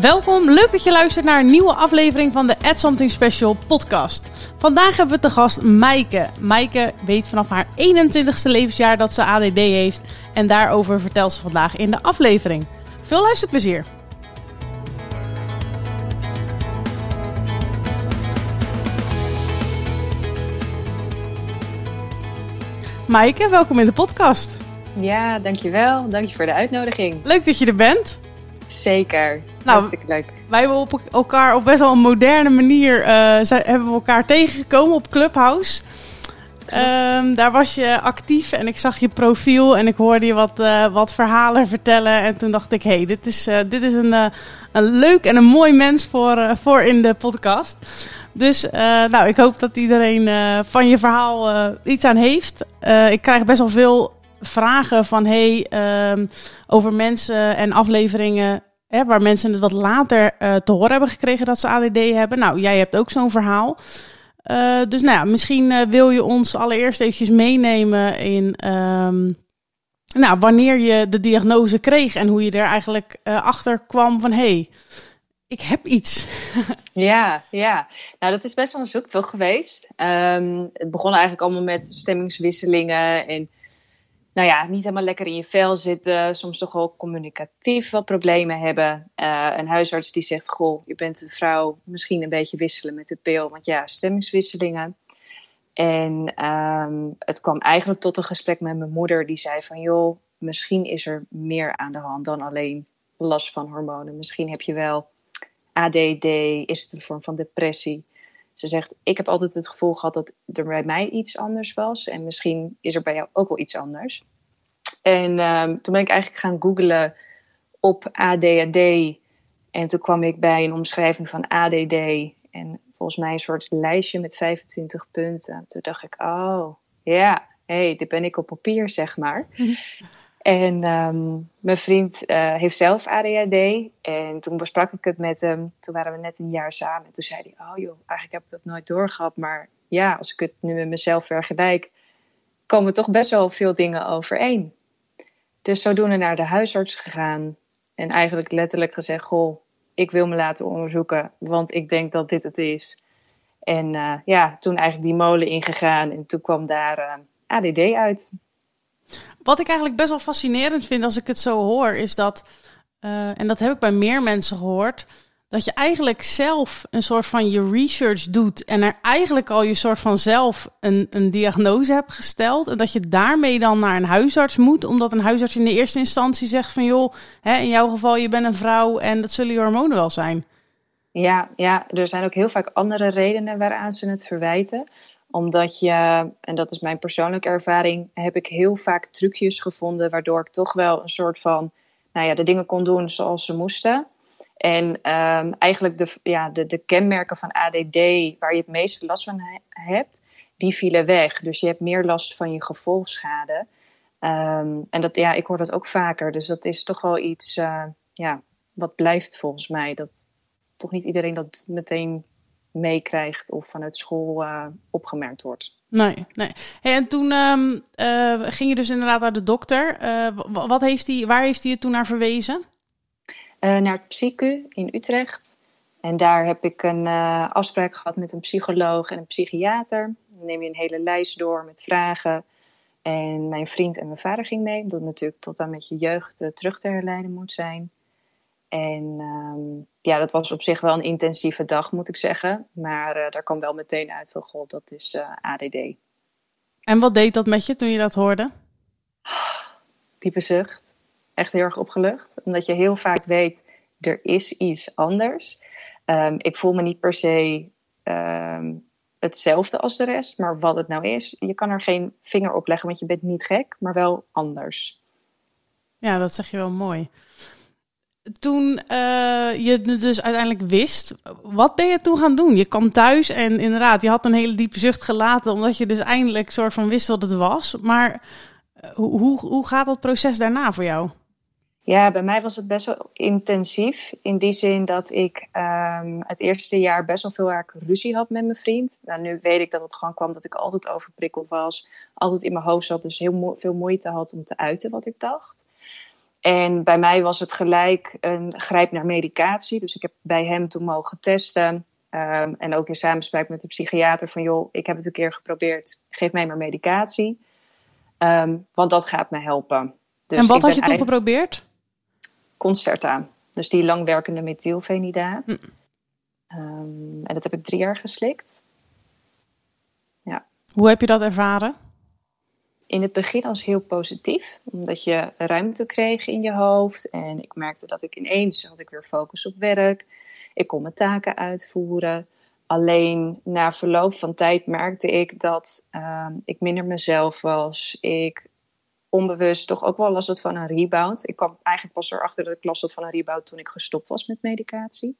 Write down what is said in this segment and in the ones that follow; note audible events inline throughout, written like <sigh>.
Welkom, leuk dat je luistert naar een nieuwe aflevering van de Add Something Special podcast. Vandaag hebben we te gast Maaike. Maaike weet vanaf haar 21ste levensjaar dat ze ADD heeft en daarover vertelt ze vandaag in de aflevering. Veel luisterplezier! Maaike, welkom in de podcast. Ja, dankjewel. Dank je voor de uitnodiging. Leuk dat je er bent. Zeker. Nou, Hartstikke leuk. Wij hebben op elkaar op best wel een moderne manier eh, zijn, hebben we elkaar tegengekomen op Clubhouse. Ehm, daar was je actief en ik zag je profiel en ik hoorde je wat, eh, wat verhalen vertellen. En toen dacht ik, hé, hey, dit is, eh, dit is een, een leuk en een mooi mens voor, voor in de podcast. Dus nou, ik hoop dat iedereen van je verhaal iets aan heeft. ik krijg best wel veel vragen van hey, ehm, over mensen en afleveringen hè, waar mensen het wat later uh, te horen hebben gekregen dat ze ADD hebben. Nou, jij hebt ook zo'n verhaal. Uh, dus nou ja, misschien uh, wil je ons allereerst eventjes meenemen in um, nou, wanneer je de diagnose kreeg en hoe je er eigenlijk achter kwam van hey, ik heb iets. <laughs> ja, ja. Nou, dat is best wel een zoektocht geweest. Um, het begon eigenlijk allemaal met stemmingswisselingen en nou ja, niet helemaal lekker in je vel zitten, soms toch ook communicatief wat problemen hebben. Uh, een huisarts die zegt, goh, je bent een vrouw, misschien een beetje wisselen met de pil, want ja, stemmingswisselingen. En um, het kwam eigenlijk tot een gesprek met mijn moeder, die zei van, joh, misschien is er meer aan de hand dan alleen last van hormonen. Misschien heb je wel ADD, is het een vorm van depressie. Ze zegt, ik heb altijd het gevoel gehad dat er bij mij iets anders was. En misschien is er bij jou ook wel iets anders. En um, toen ben ik eigenlijk gaan googlen op ADHD. En toen kwam ik bij een omschrijving van ADD. En volgens mij een soort lijstje met 25 punten. Toen dacht ik, oh, ja, hé, hey, dit ben ik op papier, zeg maar. <laughs> En um, mijn vriend uh, heeft zelf ADHD. En toen besprak ik het met hem. Toen waren we net een jaar samen. En toen zei hij: Oh joh, eigenlijk heb ik dat nooit doorgehad. Maar ja, als ik het nu met mezelf vergelijk, komen toch best wel veel dingen overeen. Dus zodoende naar de huisarts gegaan. En eigenlijk letterlijk gezegd: Goh, ik wil me laten onderzoeken, want ik denk dat dit het is. En uh, ja, toen eigenlijk die molen ingegaan. En toen kwam daar uh, ADD uit. Wat ik eigenlijk best wel fascinerend vind als ik het zo hoor, is dat, uh, en dat heb ik bij meer mensen gehoord, dat je eigenlijk zelf een soort van je research doet en er eigenlijk al je soort van zelf een, een diagnose hebt gesteld. En dat je daarmee dan naar een huisarts moet, omdat een huisarts in de eerste instantie zegt van joh, hè, in jouw geval je bent een vrouw en dat zullen je hormonen wel zijn. Ja, ja, er zijn ook heel vaak andere redenen waaraan ze het verwijten omdat je, en dat is mijn persoonlijke ervaring, heb ik heel vaak trucjes gevonden waardoor ik toch wel een soort van, nou ja, de dingen kon doen zoals ze moesten. En um, eigenlijk de, ja, de, de kenmerken van ADD, waar je het meeste last van hebt, die vielen weg. Dus je hebt meer last van je gevolgschade. Um, en dat, ja, ik hoor dat ook vaker. Dus dat is toch wel iets uh, ja, wat blijft volgens mij. Dat toch niet iedereen dat meteen meekrijgt of vanuit school uh, opgemerkt wordt. Nee, nee. Hey, en toen um, uh, ging je dus inderdaad naar de dokter. Uh, wat heeft hij, waar heeft hij je toen naar verwezen? naar het psychu in Utrecht. En daar heb ik een afspraak gehad met een psycholoog en een psychiater. Dan neem je een hele lijst door met vragen. En mijn vriend en mijn vader ging mee, omdat natuurlijk tot aan met je jeugd terug te herleiden moet zijn. En um, ja, dat was op zich wel een intensieve dag, moet ik zeggen. Maar uh, daar kwam wel meteen uit van, god, dat is uh, ADD. En wat deed dat met je toen je dat hoorde? Diepe zucht. Echt heel erg opgelucht. Omdat je heel vaak weet, er is iets anders. Um, ik voel me niet per se um, hetzelfde als de rest. Maar wat het nou is, je kan er geen vinger op leggen, want je bent niet gek, maar wel anders. Ja, dat zeg je wel mooi toen uh, je het dus uiteindelijk wist, wat ben je toen gaan doen? Je kwam thuis en inderdaad, je had een hele diepe zucht gelaten, omdat je dus eindelijk soort van wist wat het was. Maar uh, hoe, hoe gaat dat proces daarna voor jou? Ja, bij mij was het best wel intensief. In die zin dat ik um, het eerste jaar best wel veel erg ruzie had met mijn vriend. Nou, nu weet ik dat het gewoon kwam dat ik altijd overprikkeld was. Altijd in mijn hoofd zat, dus heel veel moeite had om te uiten wat ik dacht. En bij mij was het gelijk een grijp naar medicatie. Dus ik heb bij hem toen mogen testen. Ehm, en ook in samenspraak met de psychiater van joh, ik heb het een keer geprobeerd, geef mij maar medicatie. Ehm, want dat gaat me helpen. Dus en wat had je toen geprobeerd? Concerta. Dus die langwerkende methylfenidaat. Hm. Ehm, en dat heb ik drie jaar geslikt. Ja. Hoe heb je dat ervaren? In het begin als heel positief, omdat je ruimte kreeg in je hoofd. En ik merkte dat ik ineens had ik weer focus op werk. Ik kon mijn taken uitvoeren. Alleen na verloop van tijd merkte ik dat ehm, ik minder mezelf was. Ik onbewust toch ook wel last had van een rebound. Ik kwam eigenlijk pas erachter dat ik last had van een rebound toen ik gestopt was met medicatie.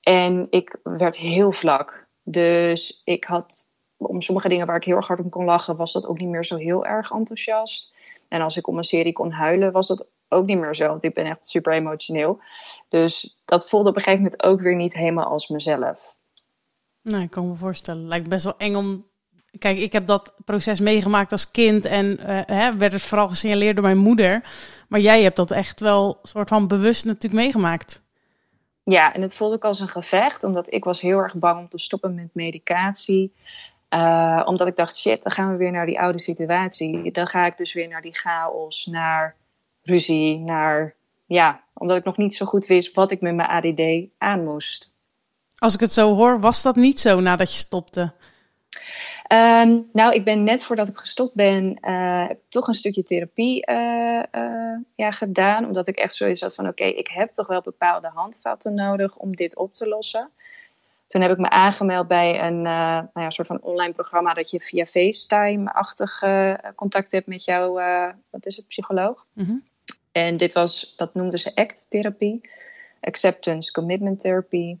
En ik werd heel vlak. Dus ik had om sommige dingen waar ik heel erg hard om kon lachen, was dat ook niet meer zo heel erg enthousiast. En als ik om een serie kon huilen, was dat ook niet meer zo. Want ik ben echt super emotioneel. Dus dat voelde op een gegeven moment ook weer niet helemaal als mezelf. Nou, ik kan me voorstellen. Lijkt best wel eng om. Kijk, ik heb dat proces meegemaakt als kind en uh, hè, werd het vooral gesignaleerd door mijn moeder. Maar jij hebt dat echt wel soort van bewust natuurlijk meegemaakt. Ja, en het voelde ook als een gevecht, omdat ik was heel erg bang om te stoppen met medicatie. Uh, omdat ik dacht, shit, dan gaan we weer naar die oude situatie. Dan ga ik dus weer naar die chaos, naar ruzie, naar... Ja, omdat ik nog niet zo goed wist wat ik met mijn ADD aan moest. Als ik het zo hoor, was dat niet zo nadat je stopte? Um, nou, ik ben net voordat ik gestopt ben, uh, toch een stukje therapie uh, uh, ja, gedaan. Omdat ik echt zoiets had van, oké, ik heb toch wel bepaalde handvatten nodig om dit op te lossen. Toen heb ik me aangemeld bij een nou ja, soort van online programma dat je via FaceTime-achtig contact hebt met jouw, wat is het, psycholoog. Mm En dit was, dat noemden ze ACT-therapie, Acceptance Commitment Therapy.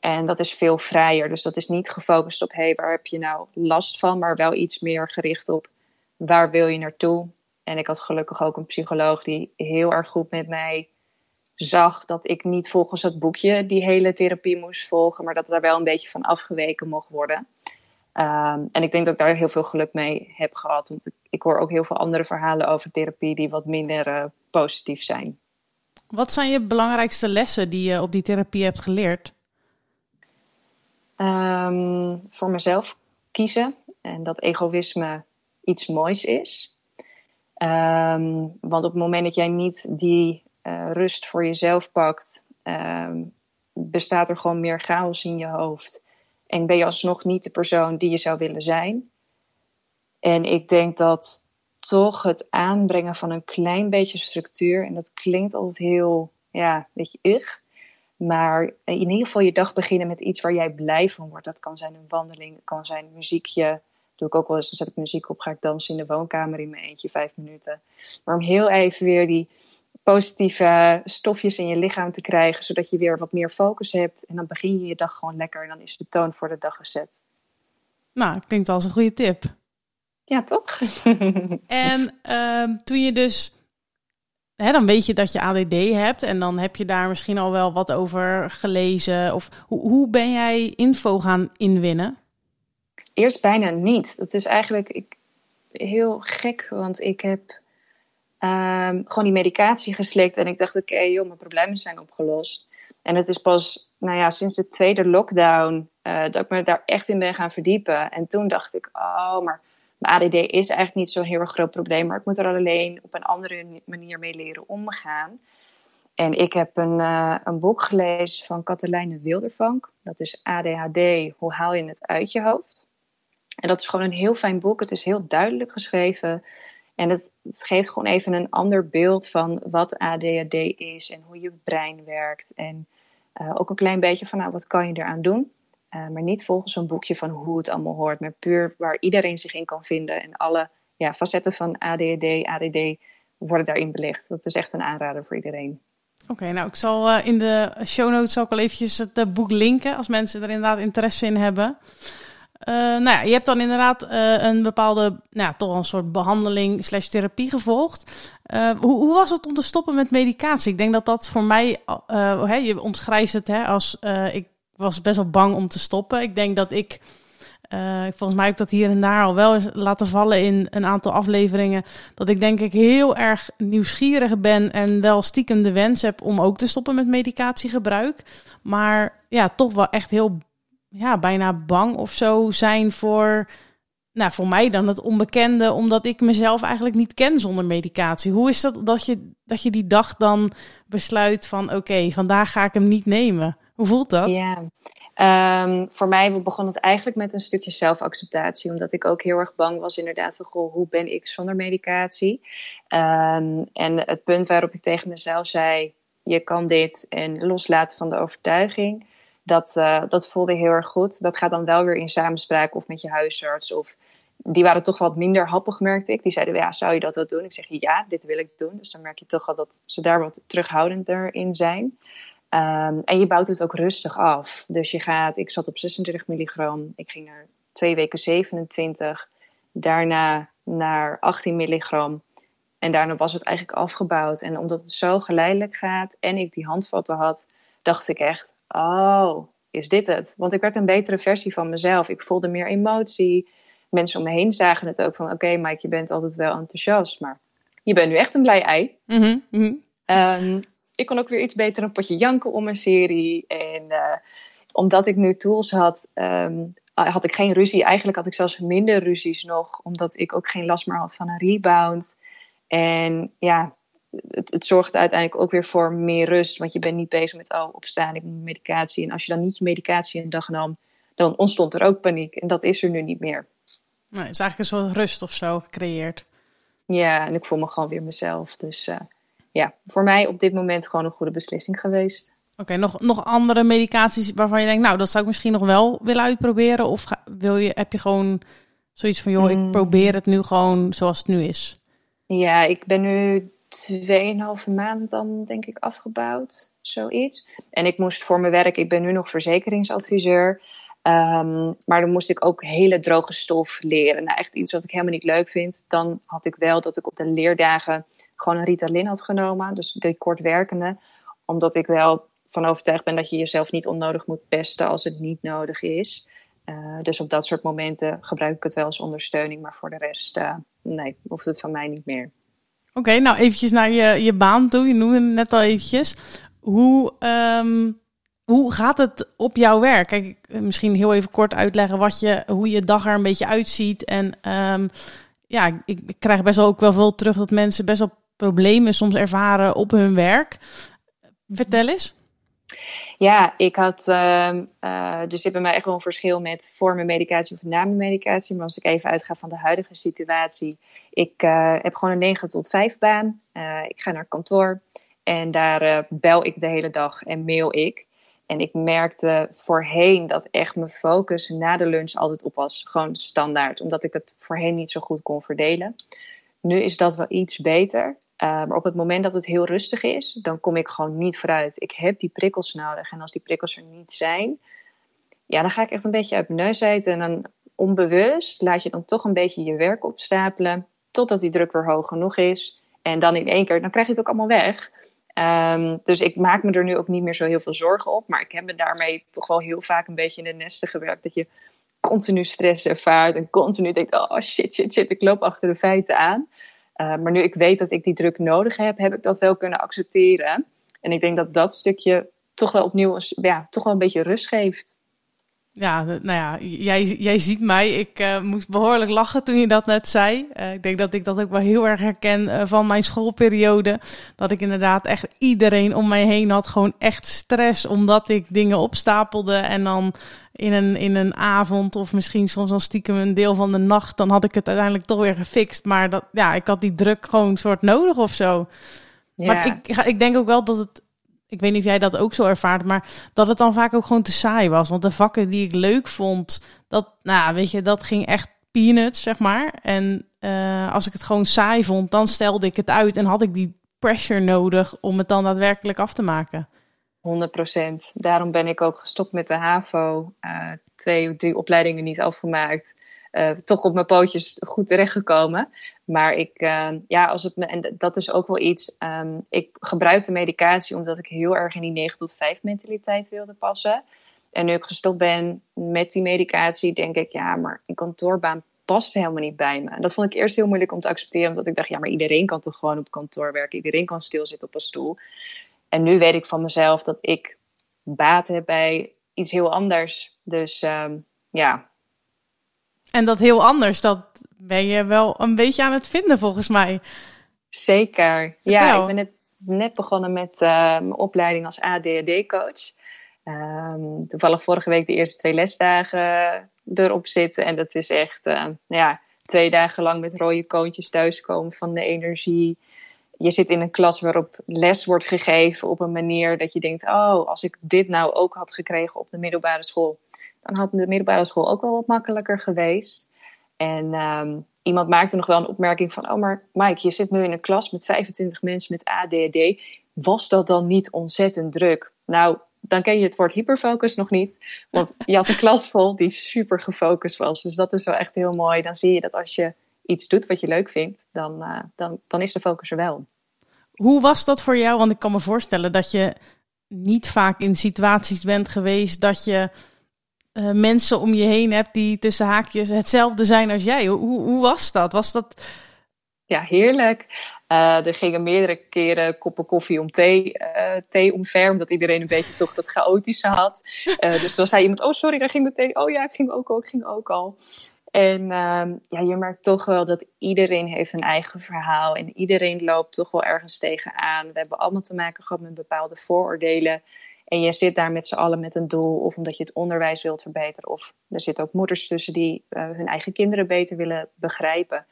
En dat is veel vrijer. Dus dat is niet gefocust op, hé, hey, waar heb je nou last van? Maar wel iets meer gericht op, waar wil je naartoe? En ik had gelukkig ook een psycholoog die heel erg goed met mij zag dat ik niet volgens het boekje die hele therapie moest volgen, maar dat daar wel een beetje van afgeweken mocht worden. Um, en ik denk dat ik daar heel veel geluk mee heb gehad. Want ik, ik hoor ook heel veel andere verhalen over therapie die wat minder uh, positief zijn. Wat zijn je belangrijkste lessen die je op die therapie hebt geleerd? Um, voor mezelf kiezen en dat egoïsme iets moois is. Um, want op het moment dat jij niet die rust voor jezelf pakt, um, bestaat er gewoon meer chaos in je hoofd. En ben je alsnog niet de persoon die je zou willen zijn. En ik denk dat toch het aanbrengen van een klein beetje structuur, en dat klinkt altijd heel, ja, een beetje ugh, maar in ieder geval je dag beginnen met iets waar jij blij van wordt. Dat kan zijn een wandeling, kan zijn een muziekje. Doe ik ook wel eens, dan zet ik muziek op, ga ik dansen in de woonkamer in mijn eentje, vijf minuten. Maar om heel even weer die positieve stofjes in je lichaam te krijgen, zodat je weer wat meer focus hebt. En dan begin je je dag gewoon lekker en dan is de toon voor de dag gezet. Nou, klinkt als een goede tip. Ja, toch? <laughs> en uh, toen je dus Hè, dan weet je dat je ADD hebt en dan heb je daar misschien al wel wat over gelezen. Of hoe, hoe ben jij info gaan inwinnen? Eerst bijna niet. Dat is eigenlijk ik, heel gek, want ik heb um, gewoon die medicatie geslikt en ik dacht, oké, joh, mijn problemen zijn opgelost. En het is pas, nou ja, sinds de tweede lockdown uh, dat ik me daar echt in ben gaan verdiepen. En toen dacht ik, oh, maar mijn ADD is eigenlijk niet zo'n heel erg groot probleem, maar ik moet er alleen op een andere manier mee leren omgaan. En ik heb een, uh, een boek gelezen van Katelijne Wildervank. Dat is ADHD, hoe haal je het uit je hoofd? En dat is gewoon een heel fijn boek. Het is heel duidelijk geschreven. En het, geeft gewoon even een ander beeld van wat ADHD is en hoe je brein werkt. En uh, ook een klein beetje van, nou, wat kan je eraan doen? Uh, maar niet volgens een boekje van hoe het allemaal hoort, maar puur waar iedereen zich in kan vinden. En alle ja, facetten van ADHD, ADD worden daarin belicht. Dat is echt een aanrader voor iedereen. Oké, nou ik zal uh, in de show notes ook al eventjes het boek linken als mensen er inderdaad interesse in hebben. Nou ja, je hebt dan inderdaad een bepaalde, nou, toch een soort behandeling slash therapie gevolgd. Hoe, hoe, was het om te stoppen met medicatie? Ik denk dat dat voor mij, je omschrijft het hè, als ik was best wel bang om te stoppen. Ik denk dat ik volgens mij heb ik dat hier en daar al wel eens laten vallen in een aantal afleveringen. Dat ik denk ik heel erg nieuwsgierig ben en wel stiekem de wens heb om ook te stoppen met medicatiegebruik. Maar ja, toch wel echt heel ja, bijna bang of zo zijn voor, nou, voor mij dan het onbekende, omdat ik mezelf eigenlijk niet ken zonder medicatie. Hoe is dat dat je, dat je die dag dan besluit van oké, vandaag ga ik hem niet nemen? Hoe voelt dat? Ja, um, voor mij begon het eigenlijk met een stukje zelfacceptatie, omdat ik ook heel erg bang was inderdaad van goh, hoe ben ik zonder medicatie? Um, en het punt waarop ik tegen mezelf zei, je kan dit en loslaten van de overtuiging dat, uh, dat voelde heel erg goed. Dat gaat dan wel weer in samenspraak of met je huisarts. Of die waren toch wat minder happig, merkte ik. Die zeiden, ja, zou je dat wel doen? Ik zeg, ja, dit wil ik doen. Dus dan merk je toch al dat ze daar wat terughoudender in zijn. Um, en je bouwt het ook rustig af. Dus je gaat, ik zat op 26 milligram. Ik ging naar twee weken 27. Daarna naar 18 milligram. En daarna was het eigenlijk afgebouwd. En omdat het zo geleidelijk gaat en ik die handvatten had, dacht ik echt, oh, is dit het? Want ik werd een betere versie van mezelf. Ik voelde meer emotie. Mensen om me heen zagen het ook van, oké okay, Mike, je bent altijd wel enthousiast, maar je bent nu echt een blij ei. Mm -hmm. um, ik kon ook weer iets beter een potje janken om een serie. En uh, omdat ik nu tools had, um, had ik geen ruzie. Eigenlijk had ik zelfs minder ruzies nog, omdat ik ook geen last meer had van een rebound. En ja, het, het, zorgt uiteindelijk ook weer voor meer rust. Want je bent niet bezig met, oh, opstaan, ik moet medicatie. En als je dan niet je medicatie een dag nam, dan ontstond er ook paniek. En dat is er nu niet meer. Nee, het is eigenlijk een soort rust of zo gecreëerd. Ja, en ik voel me gewoon weer mezelf. Dus uh, ja, voor mij op dit moment gewoon een goede beslissing geweest. Oké, nog, nog andere medicaties waarvan je denkt, nou, dat zou ik misschien nog wel willen uitproberen? Of wil je, heb je gewoon zoiets van, joh, ik mm. probeer het nu gewoon zoals het nu is? Ja, ik ben nu 2,5 maand dan denk ik afgebouwd, zoiets. En ik moest voor mijn werk, ik ben nu nog verzekeringsadviseur. Um, maar dan moest ik ook hele droge stof leren. Nou, echt iets wat ik helemaal niet leuk vind. Dan had ik wel dat ik op de leerdagen gewoon een Ritalin had genomen. Dus de kortwerkende. Omdat ik wel van overtuigd ben dat je jezelf niet onnodig moet pesten als het niet nodig is. Uh, dus op dat soort momenten gebruik ik het wel als ondersteuning. Maar voor de rest, uh, nee, hoeft het van mij niet meer. Oké, nou eventjes naar je, je baan toe. Je noemde het net al eventjes. Hoe, um, hoe gaat het op jouw werk? Kijk, misschien heel even kort uitleggen wat je, hoe je dag er een beetje uitziet. En um, ja, ik, ik, krijg best wel ook wel veel terug dat mensen best wel problemen soms ervaren op hun werk. Vertel eens. Ja, ik had. Uh, uh, dus dit bij mij echt wel een verschil met voor mijn medicatie of na medicatie. Maar als ik even uitga van de huidige situatie. Ik uh, heb gewoon een 9 tot 5 baan. Uh, ik ga naar kantoor en daar bel ik de hele dag en mail ik. En ik merkte voorheen dat echt mijn focus na de lunch altijd op was. Gewoon standaard, omdat ik het voorheen niet zo goed kon verdelen. Nu is dat wel iets beter. Uh, maar op het moment dat het heel rustig is, dan kom ik gewoon niet vooruit. Ik heb die prikkels nodig. En als die prikkels er niet zijn, ja, dan ga ik echt een beetje uit mijn neus eten. En dan onbewust laat je dan toch een beetje je werk opstapelen. Totdat die druk weer hoog genoeg is. En dan in één keer, dan krijg je het ook allemaal weg. Um, dus ik maak me er nu ook niet meer zo heel veel zorgen op. Maar ik heb me daarmee toch wel heel vaak een beetje in de nesten gewerkt. Dat je continu stress ervaart en continu denkt: oh shit, shit, shit, ik loop achter de feiten aan. Uh, maar nu ik weet dat ik die druk nodig heb, heb ik dat wel kunnen accepteren. En ik denk dat dat stukje toch wel opnieuw ja, toch wel een beetje rust geeft. Ja, nou ja, jij, jij ziet mij. Ik uh, moest behoorlijk lachen toen je dat net zei. Uh, ik denk dat ik dat ook wel heel erg herken uh, van mijn schoolperiode. Dat ik inderdaad echt iedereen om mij heen had. Gewoon echt stress, omdat ik dingen opstapelde. En dan in een, in een avond of misschien soms dan stiekem een deel van de nacht... dan had ik het uiteindelijk toch weer gefixt. Maar dat, ja, ik had die druk gewoon soort nodig of zo. Ja. Maar ik, ik denk ook wel dat het ik weet niet of jij dat ook zo ervaart, maar dat het dan vaak ook gewoon te saai was. Want de vakken die ik leuk vond, dat, nou, weet je, dat ging echt peanuts, zeg maar. En uh, als ik het gewoon saai vond, dan stelde ik het uit en had ik die pressure nodig om het dan daadwerkelijk af te maken. 100% Daarom ben ik ook gestopt met de HAVO. Uh, twee of drie opleidingen niet afgemaakt. Uh, toch op mijn pootjes goed terechtgekomen. Maar ik, uh, ja, als het me, en dat is ook wel iets. Um, ik gebruik de medicatie omdat ik heel erg in die 9 tot 5 mentaliteit wilde passen. En nu ik gestopt ben met die medicatie, denk ik, ja, maar een kantoorbaan past helemaal niet bij me. En dat vond ik eerst heel moeilijk om te accepteren, omdat ik dacht, ja, maar iedereen kan toch gewoon op kantoor werken, iedereen kan stilzitten op een stoel. En nu weet ik van mezelf dat ik baat heb bij iets heel anders. Dus ehm, ja. En dat heel anders, dat ben je wel een beetje aan het vinden volgens mij. Zeker. Ja, ik ben net, net begonnen met uh, mijn opleiding als ADHD-coach. Um, toevallig vorige week de eerste twee lesdagen erop zitten. En dat is echt uh, ja, twee dagen lang met rode koontjes thuiskomen van de energie. Je zit in een klas waarop les wordt gegeven op een manier dat je denkt: oh, als ik dit nou ook had gekregen op de middelbare school, dan had de middelbare school ook wel wat makkelijker geweest. En um, iemand maakte nog wel een opmerking van: Oh, maar Mike, je zit nu in een klas met 25 mensen met ADHD. Was dat dan niet ontzettend druk? Nou, dan ken je het woord hyperfocus nog niet. Want je had een <laughs> klas vol die super gefocust was. Dus dat is wel echt heel mooi. Dan zie je dat als je iets doet wat je leuk vindt, dan, uh, dan, dan is de focus er wel. Hoe was dat voor jou? Want ik kan me voorstellen dat je niet vaak in situaties bent geweest dat je uh, mensen om je heen hebt die tussen haakjes hetzelfde zijn als jij. Hoe, hoe was dat? Was dat... Ja, heerlijk. Uh, er gingen meerdere keren koppen koffie om thee, uh, thee omver, omdat iedereen een beetje toch dat chaotische had. <laughs> dus dan zei iemand, oh sorry, daar ging de thee. Oh ja, ik ging ook al, ik ging ook al. En uh, ja, je merkt toch wel dat iedereen heeft een eigen verhaal en iedereen loopt toch wel ergens tegenaan. We hebben allemaal te maken gehad met bepaalde vooroordelen. En je zit daar met z'n allen met een doel, of omdat je het onderwijs wilt verbeteren, of er zitten ook moeders tussen die uh, hun eigen kinderen beter willen begrijpen.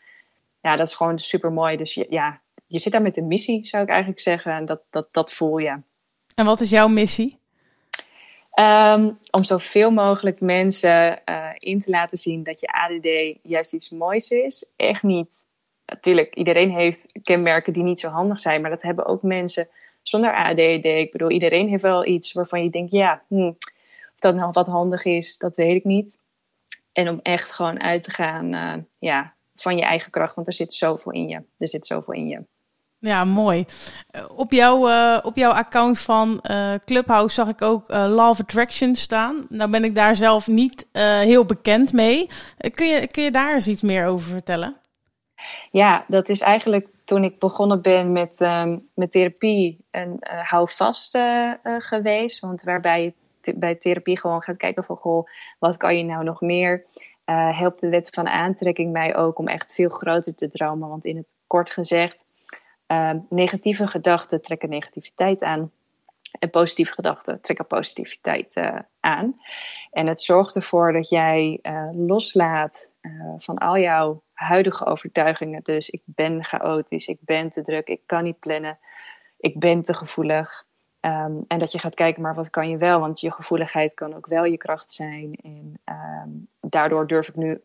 Ja, dat is gewoon super mooi. Dus je, ja, je zit daar met een missie, zou ik eigenlijk zeggen. En dat, dat, dat voel je. En wat is jouw missie? Um, om zoveel mogelijk mensen uh, in te laten zien dat je ADD juist iets moois is. Echt niet. Natuurlijk, iedereen heeft kenmerken die niet zo handig zijn, maar dat hebben ook mensen zonder ADD. Ik bedoel, iedereen heeft wel iets waarvan je denkt, ja, hm, of dat nou wat handig is, dat weet ik niet. En om echt gewoon uit te gaan uh, ja, van je eigen kracht, want er zit zoveel in je. Er zit zoveel in je. Ja, mooi. Op, jouw uh, op jouw account van uh, Clubhouse zag ik ook uh, Law of Attraction staan. Nou ben ik daar zelf niet heel bekend mee. kun, je, kun je daar eens iets meer over vertellen? Ja, dat is eigenlijk toen ik begonnen ben met, um, met therapie een houvast geweest. Want waarbij je bij therapie gewoon gaat kijken van, goh, wat kan je nou nog meer? helpt de wet van aantrekking mij ook om echt veel groter te dromen. Want in het kort gezegd uh, negatieve gedachten trekken negativiteit aan. En positieve gedachten trekken positiviteit uh, aan. En het zorgt ervoor dat jij loslaat van al jouw huidige overtuigingen. Dus ik ben chaotisch, ik ben te druk, ik kan niet plannen, ik ben te gevoelig. Um, en dat je gaat kijken, maar wat kan je wel? Want je gevoeligheid kan ook wel je kracht zijn. En um, daardoor durf ik nu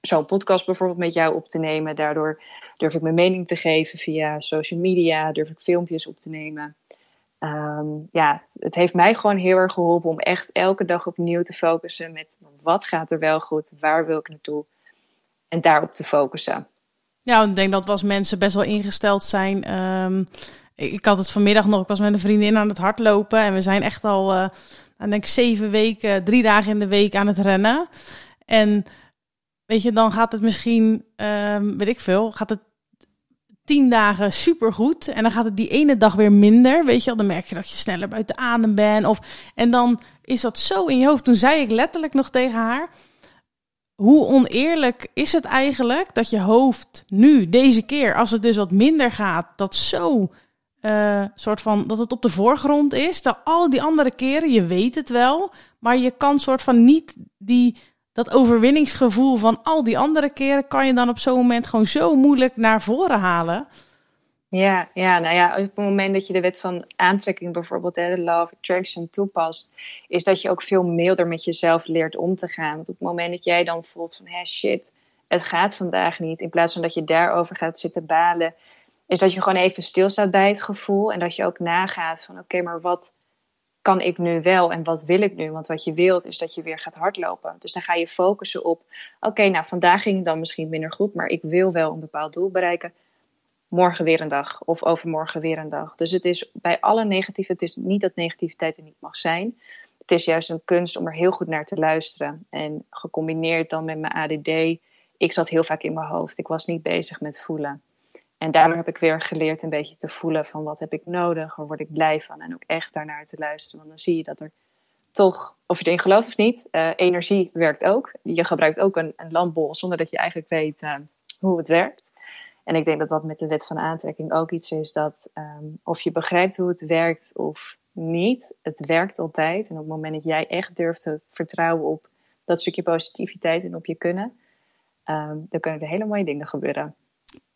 zo'n podcast bijvoorbeeld met jou op te nemen. Daardoor durf ik mijn mening te geven via social media, durf ik filmpjes op te nemen. Um, ja, het heeft mij gewoon heel erg geholpen om echt elke dag opnieuw te focussen met wat gaat er wel goed, waar wil ik naartoe en daarop te focussen. Ja, ik denk dat als mensen best wel ingesteld zijn. Um, ik had het vanmiddag nog, ik was met een vriendin aan het hardlopen en we zijn echt al, uh, denk ik, zeven weken, drie dagen in de week aan het rennen. En weet je, dan gaat het misschien, um, weet ik veel, gaat het tien dagen supergoed. En dan gaat het die ene dag weer minder. Weet je wel, dan merk je dat je sneller buiten adem bent. Of, en dan is dat zo in je hoofd. Toen zei ik letterlijk nog tegen haar. Hoe oneerlijk is het eigenlijk dat je hoofd nu, deze keer, als het dus wat minder gaat, dat zo uh, soort van dat het op de voorgrond is. Dat al die andere keren, je weet het wel, maar je kan soort van niet die dat overwinningsgevoel van al die andere keren kan je dan op zo'n moment gewoon zo moeilijk naar voren halen. Ja, ja, nou ja, op het moment dat je de wet van aantrekking bijvoorbeeld, hè, de law attraction, toepast, is dat je ook veel milder met jezelf leert om te gaan. Want op het moment dat jij dan voelt van, hé shit, het gaat vandaag niet, in plaats van dat je daarover gaat zitten balen, is dat je gewoon even stilstaat bij het gevoel en dat je ook nagaat van, oké, maar wat, kan ik nu wel en wat wil ik nu? Want wat je wilt is dat je weer gaat hardlopen. Dus dan ga je focussen op, oké, nou vandaag ging het dan misschien minder goed, maar ik wil wel een bepaald doel bereiken. Morgen weer een dag of overmorgen weer een dag. Dus het is bij alle negatieve, het is niet dat negativiteit er niet mag zijn. het is juist een kunst om er heel goed naar te luisteren. En gecombineerd dan met mijn ADD, ik zat heel vaak in mijn hoofd. Ik was niet bezig met voelen. En daardoor heb ik weer geleerd een beetje te voelen van wat heb ik nodig, waar word ik blij van. En ook echt daarnaar te luisteren, want dan zie je dat er toch, of je erin gelooft of niet, uh, energie werkt ook. Je gebruikt ook een, een lampbol zonder dat je eigenlijk weet uh, hoe het werkt. En ik denk dat dat met de wet van aantrekking ook iets is dat um, of je begrijpt hoe het werkt of niet, het werkt altijd. En op het moment dat jij echt durft te vertrouwen op dat stukje positiviteit en op je kunnen, um, dan kunnen er hele mooie dingen gebeuren.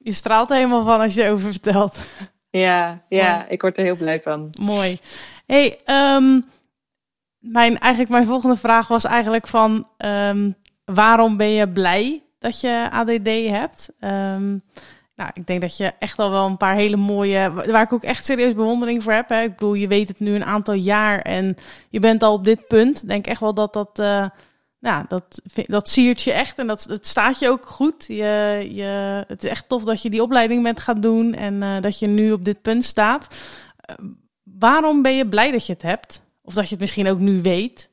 Je straalt er helemaal van als je erover vertelt. Ja, ja ik word er heel blij van. Mooi. Hey, um, mijn, eigenlijk mijn volgende vraag was eigenlijk van... Um, waarom ben je blij dat je ADD hebt? Um, nou, ik denk dat je echt al wel een paar hele mooie... Waar ik ook echt serieus bewondering voor heb. Hè. Ik bedoel, je weet het nu een aantal jaar en je bent al op dit punt. Ik denk echt wel dat dat... Uh, nou, dat, dat siert je echt en dat, staat je ook goed. Je, je, het is echt tof dat je die opleiding bent gaan doen en uh, dat je nu op dit punt staat. Uh, waarom ben je blij dat je het hebt? Of dat je het misschien ook nu weet?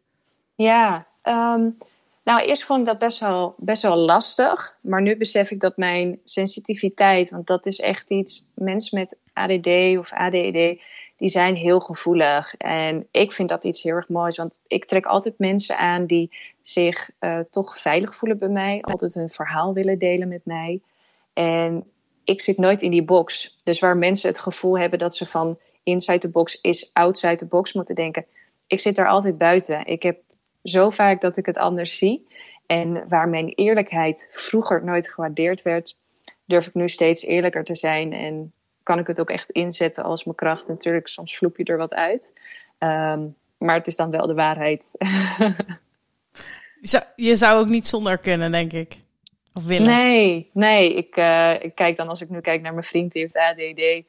Ja, um, nou eerst vond ik dat best wel, best wel lastig. Maar nu besef ik dat mijn sensitiviteit, want dat is echt iets, mensen met ADD of ADD, die zijn heel gevoelig. En ik vind dat iets heel erg moois, want ik trek altijd mensen aan die zich uh, toch veilig voelen bij mij, altijd hun verhaal willen delen met mij. En ik zit nooit in die box. Dus waar mensen het gevoel hebben dat ze van inside the box is outside the box moeten denken. Ik zit daar altijd buiten. Ik heb zo vaak dat ik het anders zie. En waar mijn eerlijkheid vroeger nooit gewaardeerd werd, durf ik nu steeds eerlijker te zijn. En kan ik het ook echt inzetten als mijn kracht. Natuurlijk, soms vloep je er wat uit. Um, maar het is dan wel de waarheid. <laughs> je zou ook niet zonder kunnen, denk ik. Of willen. Nee, nee. Ik, uh, ik kijk dan als ik nu kijk naar mijn vriend, die heeft ADD.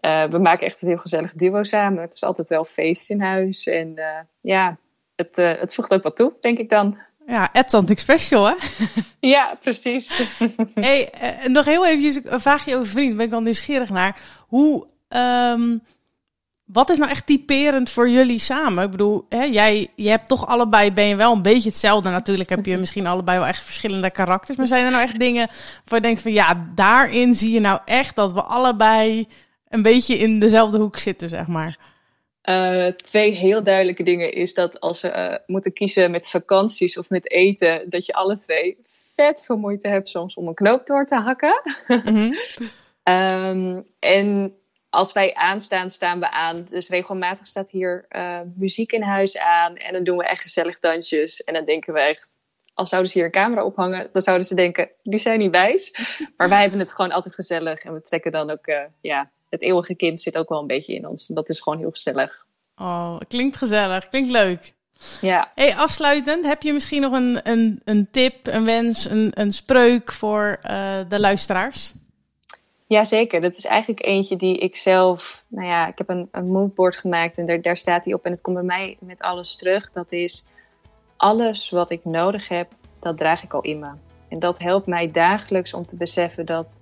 Uh, we maken echt een heel gezellig duo samen. Het is altijd wel feest in huis. En uh, ja, het, het voegt ook wat toe, denk ik dan. Ja, Something Special, hè? <laughs> ja, precies. <laughs> hey, nog heel even een vraagje over vriend. Ben ik wel nieuwsgierig naar. Hoe, um, wat is nou echt typerend voor jullie samen? Ik bedoel, hè, jij, je hebt toch allebei, ben je wel een beetje hetzelfde. Natuurlijk heb je <laughs> misschien allebei wel echt verschillende karakters. Maar zijn er nou echt dingen waar je denkt van, ja, daarin zie je nou echt dat we allebei een beetje in dezelfde hoek zitten, zeg maar? Uh, twee heel duidelijke dingen is dat als ze uh, moeten kiezen met vakanties of met eten, dat je alle twee vet veel moeite hebt soms om een knoop door te hakken. Mm -hmm. um, en als wij aanstaan, staan we aan. Dus regelmatig staat hier uh, muziek in huis aan en dan doen we echt gezellig dansjes. En dan denken we echt, als zouden ze hier een camera ophangen, dan zouden ze denken, die zijn niet wijs. <laughs> Maar wij hebben het gewoon altijd gezellig en we trekken dan ook, ja, het eeuwige kind zit ook wel een beetje in ons. Dat is gewoon heel gezellig. Oh, klinkt gezellig. Klinkt leuk. Ja. Hey, afsluitend, heb je misschien nog een, een, een tip, een wens, een, een spreuk voor uh, de luisteraars? Jazeker, dat is eigenlijk eentje die ik zelf, nou ja, ik heb een, een moodboard gemaakt en daar, daar staat die op en het komt bij mij met alles terug. Dat is alles wat ik nodig heb, dat draag ik al in me. En dat helpt mij dagelijks om te beseffen dat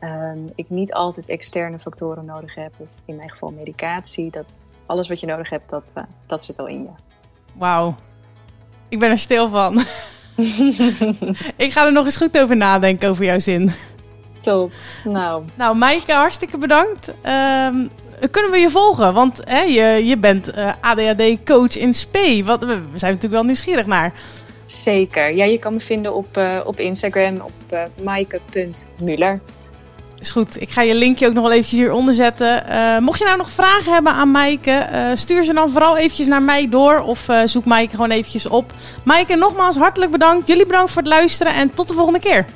um, ik niet altijd externe factoren nodig heb, of in mijn geval medicatie. Dat alles wat je nodig hebt, dat, uh, dat zit al in je. Wauw, ik ben er stil van. <laughs> ik ga er nog eens goed over nadenken, over jouw zin. Nou. Nou, Maaike, hartstikke bedankt. Um, kunnen we je volgen? Want hè, je, je bent uh, ADHD-coach in SP. Wat, we zijn natuurlijk wel nieuwsgierig naar. Zeker. Ja, je kan me vinden op, uh, op Instagram op uh, maaike.muller. Is goed. Ik ga je linkje ook nog wel eventjes hieronder zetten. Uh, mocht je nou nog vragen hebben aan Maaike, uh, stuur ze dan vooral eventjes naar mij door. Of uh, zoek Maaike gewoon eventjes op. Maaike, nogmaals hartelijk bedankt. Jullie bedankt voor het luisteren en tot de volgende keer.